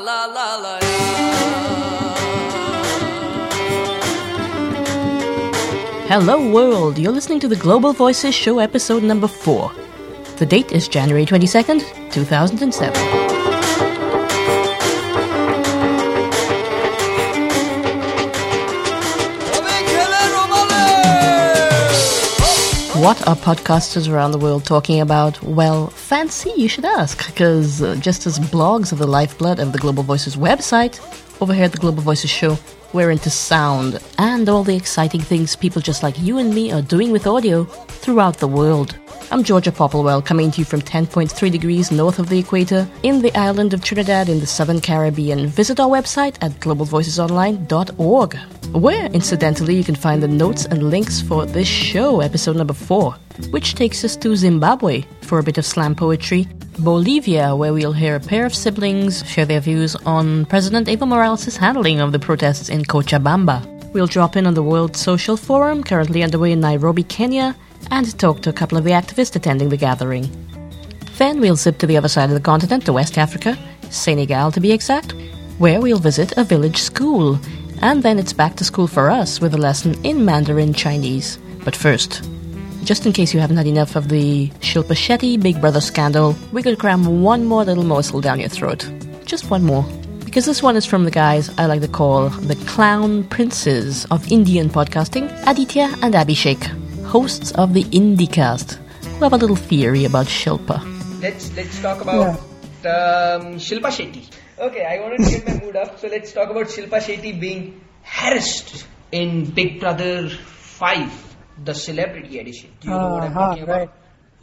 la la la la. Hello, world! You're listening to the Global Voices Show, episode number four. The date is January 22nd, 2007. What are podcasters around the world talking about? Well, fancy, you should ask, because uh, just as blogs are the lifeblood of the Global Voices website, over here at the Global Voices show, we're into sound and all the exciting things people just like you and me are doing with audio throughout the world. I'm Georgia Popplewell, coming to you from 10.3 degrees north of the equator in the island of Trinidad in the southern Caribbean. Visit our website at globalvoicesonline.org, where, incidentally, you can find the notes and links for this show, episode number 4, which takes us to Zimbabwe for a bit of slam poetry, Bolivia, where we'll hear a pair of siblings share their views on President Evo Morales' handling of the protests in Cochabamba. We'll drop in on the World Social Forum, currently underway in Nairobi, Kenya, and talk to a couple of the activists attending the gathering. Then we'll zip to the other side of the continent, to West Africa, Senegal to be exact, where we'll visit a village school. And then it's back to school for us with a lesson in Mandarin Chinese. But first, just in case you haven't had enough of the Shilpa Shetty Big Brother scandal, we're going to cram one more little morsel down your throat. Just one more. Because this one is from the guys I like to call the clown princes of Indian podcasting, Aditya and Abhishek, hosts of the IndieCast, who have a little theory about Shilpa. let's let's talk about um, Shilpa Shetty. Okay, I wanted to get my mood up, so let's talk about Shilpa Shetty being harassed in Big Brother 5, the celebrity edition. Do you know what I'm Uh-huh, talking about? right.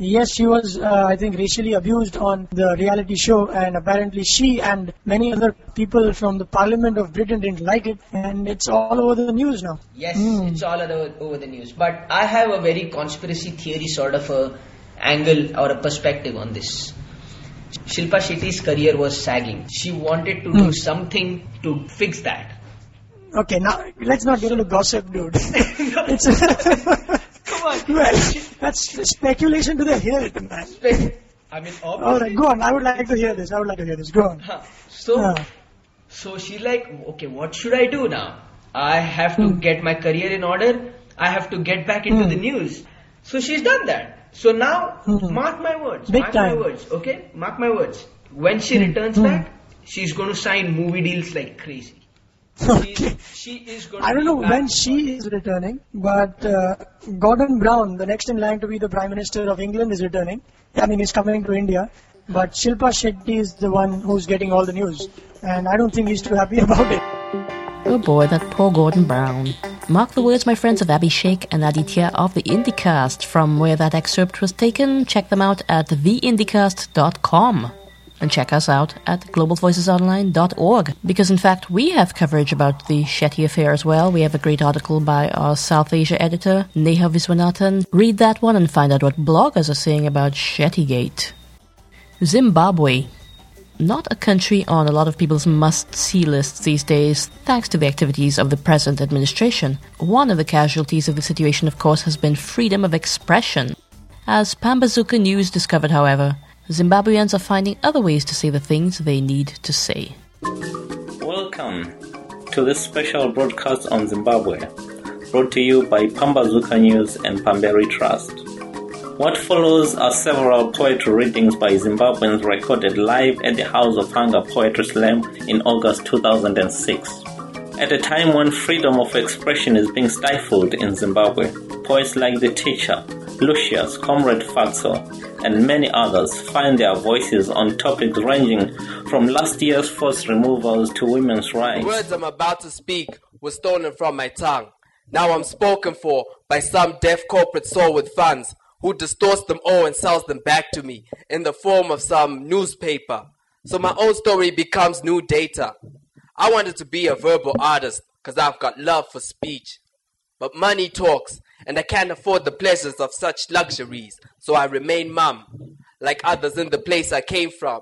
Yes, she was, uh, I think, racially abused on the reality show, and apparently she and many other people from the Parliament of Britain didn't like it, and it's all over the news now. Yes, it's all over, over the news. But I have a very conspiracy theory sort of a angle or a perspective on this. Shilpa Shetty's career was sagging. She wanted to do something to fix that. Okay, now let's not get into gossip, dude. on. Well, that's speculation to the hilt, man. I mean, All right, go on. I would like to hear this. I would like to hear this. Go on. Huh. So, Yeah. so she's like, okay, what should I do now? I have to Hmm. get my career in order. I have to get back into Hmm. the news. So she's done that. So now, Hmm. mark my words. Big mark my time. words. Okay, mark my words. When she returns Hmm. back, she's going to sign movie deals like crazy. Okay. She's, she is going. I don't be know when for she is returning, but uh, Gordon Brown, the next in line to be the Prime Minister of England, is returning. I mean, he's coming to India. But Shilpa Shetty is the one who's getting all the news. And I don't think he's too happy about it. Oh boy, that poor Gordon Brown. Mark the words, my friends, of Abhishek and Aditya of the IndieCast. From where that excerpt was taken, check them out at theindiecast.com. And check us out at globalvoicesonline.org. Because in fact, we have coverage about the Shetty affair as well. We have a great article by our South Asia editor, Neha Viswanathan. Read that one and find out what bloggers are saying about Shettygate. Zimbabwe not a country on a lot of people's must see lists these days, thanks to the activities of the present administration. One of the casualties of the situation, of course, has been freedom of expression. As Pambazuka News discovered, however, Zimbabweans are finding other ways to say the things they need to say. Welcome to this special broadcast on Zimbabwe, brought to you by Pambazuka News and Pamberi Trust. What follows are several poetry readings by Zimbabweans recorded live at the House of Hunger Poetry Slam in August 2006. At a time when freedom of expression is being stifled in Zimbabwe, poets like The Teacher, Lucius, Comrade Fatso, and many others find their voices on topics ranging from last year's forced removals to women's rights. words I'm about to speak were stolen from my tongue. Now I'm spoken for by some deaf corporate soul with funds who distorts them all and sells them back to me in the form of some newspaper. So my own story becomes new data. I wanted to be a verbal artist because I've got love for speech. But money talks, and I can't afford the pleasures of such luxuries, so I remain mum, like others in the place I came from.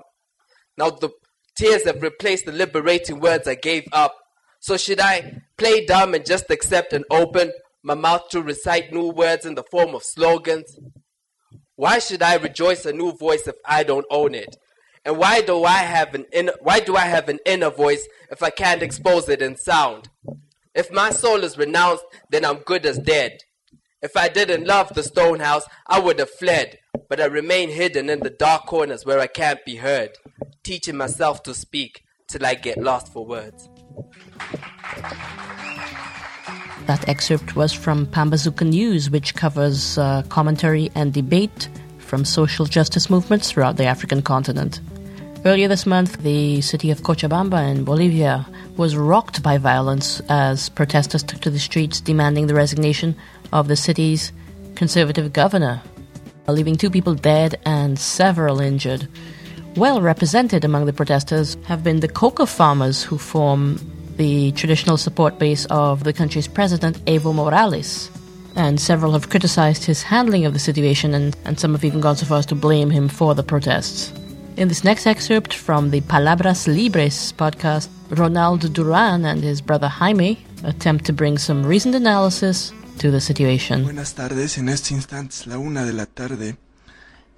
Now the tears have replaced the liberating words I gave up. So should I play dumb and just accept and open my mouth to recite new words in the form of slogans? Why should I rejoice a new voice if I don't own it? And why do I have an inner, why do I have an inner voice if I can't expose it in sound? If my soul is renounced, then I'm good as dead. If I didn't love the stone house, I would have fled, but I remain hidden in the dark corners where I can't be heard, teaching myself to speak till I get lost for words. That excerpt was from Pambazuka News, which covers uh, commentary and debate from social justice movements throughout the African continent. Earlier this month, the city of Cochabamba in Bolivia was rocked by violence as protesters took to the streets demanding the resignation of the city's conservative governor, leaving two people dead and several injured. Well represented among the protesters have been the coca farmers who form the traditional support base of the country's president, Evo Morales. And several have criticized his handling of the situation, and, and some have even gone so far as to blame him for the protests. In this next excerpt from the Palabras Libres podcast, Ronald Duran and his brother Jaime attempt to bring some reasoned analysis to the situation. Buenas tardes, en este instante es la una de la tarde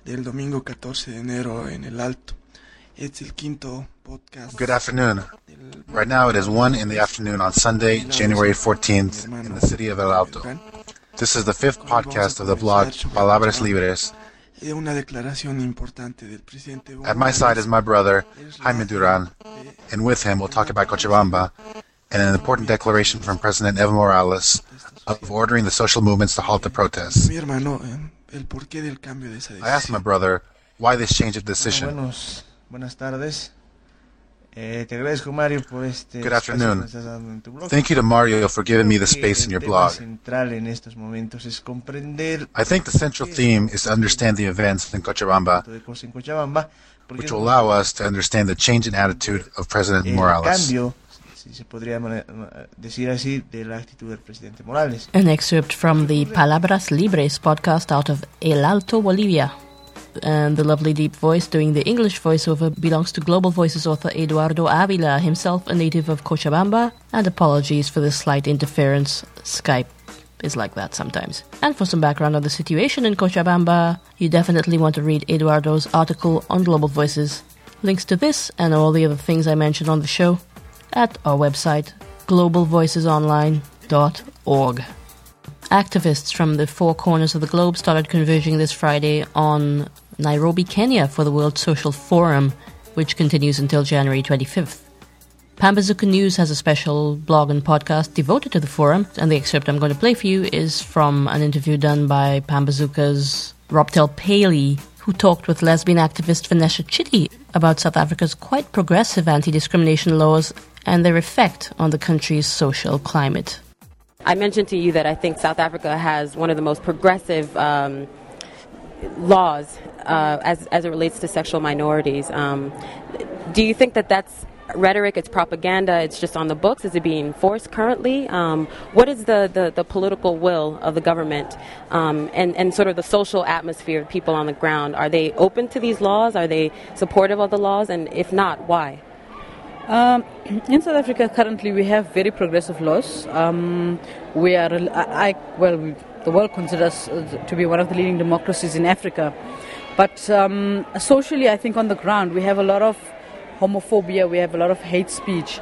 del domingo 14 de enero en el Alto. Es el quinto podcast. Good afternoon. Right now it is 1 in the afternoon on Sunday, January 14th, in the city of El Alto. This is the fifth podcast of the blog Palabras Libres. Una declaración importante del presidente At my side is my brother, Jaime Duran, and with him we'll talk about Cochabamba and an important declaration from President Evo Morales of ordering the social movements to halt the protests. Mi hermano, eh, el porqué del cambio de esa I asked my brother why this change of decision. Buenos, buenas tardes. Eh, te agradezco, Mario, por este Good afternoon. que me estás dando en tu blog. Thank you to Mario for giving me the space in your blog. en estos es I think the central theme is to understand the events in Cochabamba, en Cochabamba, which will allow us to understand the change in attitude of President el Morales. Si se podría eh, decir así, de la actitud del presidente Morales. An excerpt from the Palabras Libres podcast out of El Alto, Bolivia. And the lovely deep voice doing the English voiceover belongs to Global Voices author Eduardo Avila, himself a native of Cochabamba, and apologies for the slight interference. Skype is like that sometimes. And for some background on the situation in Cochabamba, you definitely want to read Eduardo's article on Global Voices. Links to this and all the other things I mentioned on the show at our website, globalvoicesonline.org. Activists from the four corners of the globe started converging this Friday on Nairobi, Kenya for the World Social Forum, which continues until January 25th. Pambazuka News has a special blog and podcast devoted to the forum, and the excerpt I'm going to play for you is from an interview done by Pambazuka's Robtel Pailey, who talked with lesbian activist Vanessa Chitty about South Africa's quite progressive anti discrimination laws and their effect on the country's social climate. I mentioned to you that I think South Africa has one of the most progressive um, laws uh, as, as it relates to sexual minorities. Um, do you think that that's rhetoric, it's propaganda, it's just on the books? Is it being enforced currently? Um, what is the, the, the political will of the government um, and, and sort of the social atmosphere of people on the ground? Are they open to these laws? Are they supportive of the laws? And if not, why? Um, in South Africa, currently we have very progressive laws. Um, we are, I, well, we, the world considers uh, to be one of the leading democracies in Africa. But um, socially, I think on the ground we have a lot of homophobia, we have a lot of hate speech.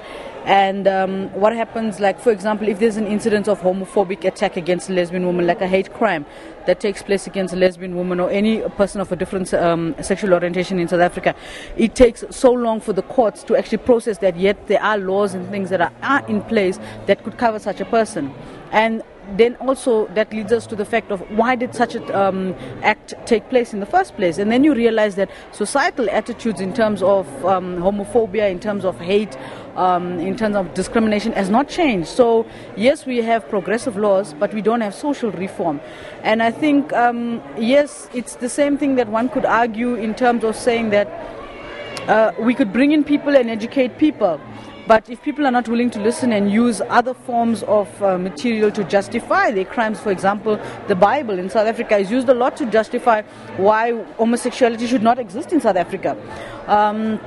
And um, what happens, like for example, if there's an incident of homophobic attack against a lesbian woman, like a hate crime that takes place against a lesbian woman or any person of a different um, sexual orientation in South Africa, it takes so long for the courts to actually process that. Yet there are laws and things that are, are in place that could cover such a person. And then also that leads us to the fact of why did such an um, act take place in the first place and then you realize that societal attitudes in terms of um, homophobia in terms of hate um, in terms of discrimination has not changed. So yes we have progressive laws but we don't have social reform. And i think um, yes it's the same thing that one could argue in terms of saying that uh, we could bring in people and educate people. But if people are not willing to listen and use other forms of uh, material to justify their crimes, for example, the Bible in South Africa is used a lot to justify why homosexuality should not exist in South Africa. Um,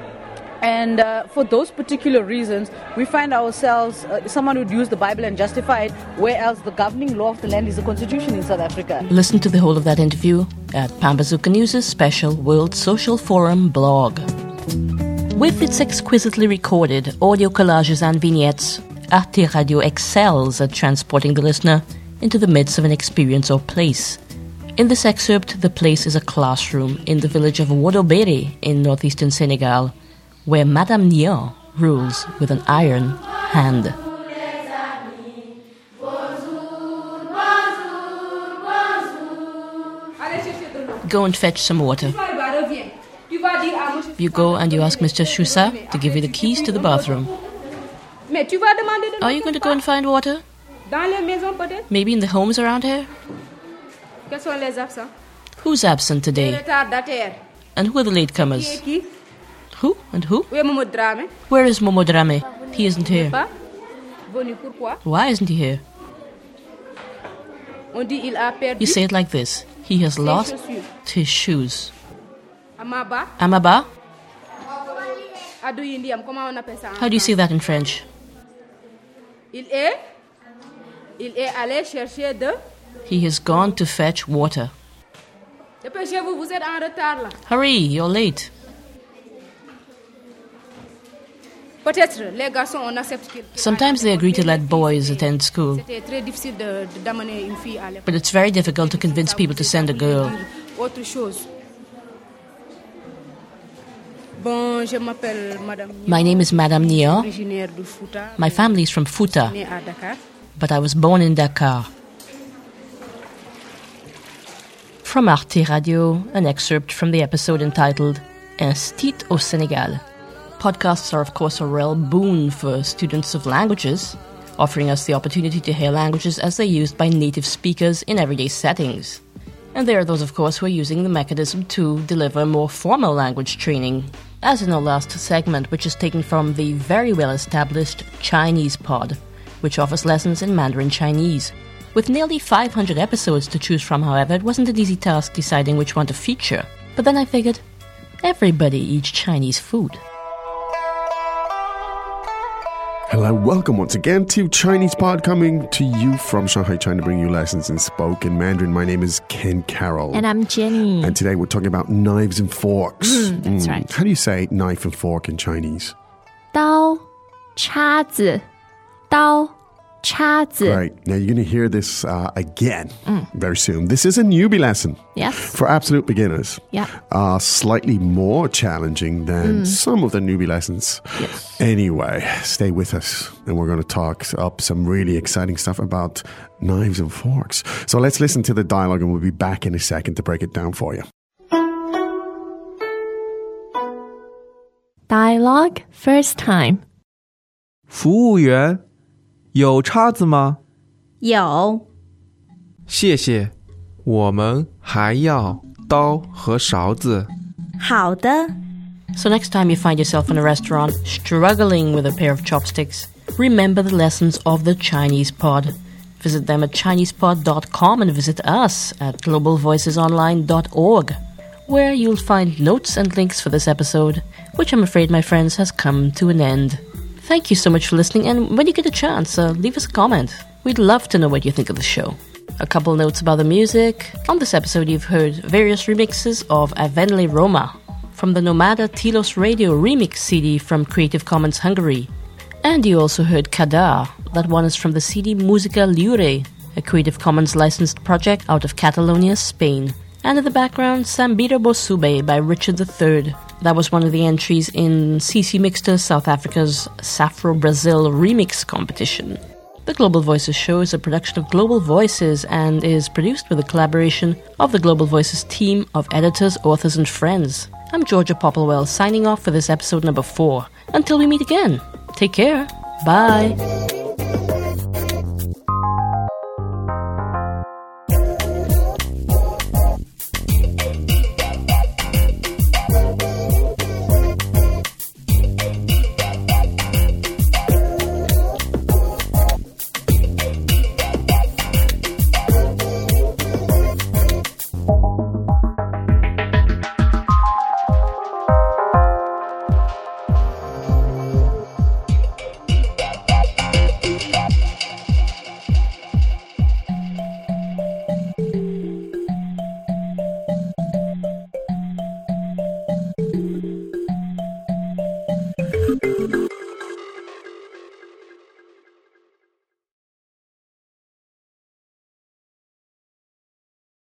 and uh, for those particular reasons, we find ourselves, uh, someone would use the Bible and justify it, whereas the governing law of the land is the constitution in South Africa. Listen to the whole of that interview at Pambazuka News' special World Social Forum blog. With its exquisitely recorded audio collages and vignettes, Arte Radio excels at transporting the listener into the midst of an experience or place. In this excerpt, the place is a classroom in the village of Wodobere in northeastern Senegal, where Madame Nian rules with an iron hand. Go and fetch some water. You go and you ask Mr. Choussa to give you the keys to the bathroom. Mais tu vas demander de Are you going to go and find water? Dans les maisons peut-être Maybe in the homes around here? Quels sont les absents Who's absent today? And who are the latecomers? Who and who? Où est Momo Dramé Where is Momo Drame? He isn't here. Pas Venu pourquoi Why isn't he here? On dit il a perdu You say it like this. He has lost his shoes. Amaba, Amaba? Adou Indiam, comment on appelle ça en How do you say that in French? Il est Il est allé chercher de He has gone to fetch water. Dépêchez-vous, vous êtes en retard là. Hurry, you're late. Sometimes they agree to let boys attend school, but it's very difficult to convince people to send a girl. Autre chose. Bon, je m'appelle Madame. My name is Madame Nia. Originaire de Fouta. My family is from Futa, Née à Dakar. but I was born in Dakar. From Arte Radio, an excerpt from the episode entitled Instit au Sénégal. Podcasts are, of course, a real boon for students of languages, offering us the opportunity to hear languages as they're used by native speakers in everyday settings. And there are those, of course, who are using the mechanism to deliver more formal language training, as in our last segment, which is taken from the very well established Chinese Pod, which offers lessons in Mandarin Chinese. With nearly 500 episodes to choose from, however, it wasn't an easy task deciding which one to feature. But then I figured everybody eats Chinese food. Hello, welcome once again to Chinese Pod coming to you from Shanghai, China, bringing you lessons in spoken Mandarin. My name is Ken Carroll. And I'm Jenny. And today we're talking about knives and forks. Mm, that's right. How do you say knife and fork in Chinese? 刀叉子刀 叉子 Great. Now you're going to hear this uh, again Mm. very soon. This is a newbie lesson Yes. for absolute beginners. Yeah. Uh, slightly more challenging than Mm. some of the newbie lessons. Anyway, stay with us and we're going to talk up some really exciting stuff about knives and forks. So let's listen to the dialogue and we'll be back in a second to break it down for you. Dialogue first time 服务员， 有叉子吗？有谢谢。我们还要刀和勺子。好的 So next time you find yourself in a restaurant struggling with a pair of chopsticks, remember the lessons of the Chinese Pod. Visit them at ChinesePod.com and visit us at GlobalVoicesOnline.org, where you'll find notes and links for this episode, which I'm afraid, my friends, has come to an end. Thank you so much for listening, and when you get a chance, uh, leave us a comment. We'd love to know what you think of the show. A couple notes about the music. On this episode, you've heard various remixes of Avenle Roma from the Nomada Telos Radio remix CD from Creative Commons Hungary. And you also heard Kadar, that one is from the CD Musica Lliure, a Creative Commons licensed project out of Catalonia, Spain. And in the background, Sambira Bosube by Richard III. That was one of the entries in ccMixter South Africa's Safro Brazil remix competition. The Global Voices show is a production of Global Voices and is produced with the collaboration of the Global Voices team of editors, authors, and friends. I'm Georgia Popplewell signing off for this episode number four. Until we meet again, take care. Bye.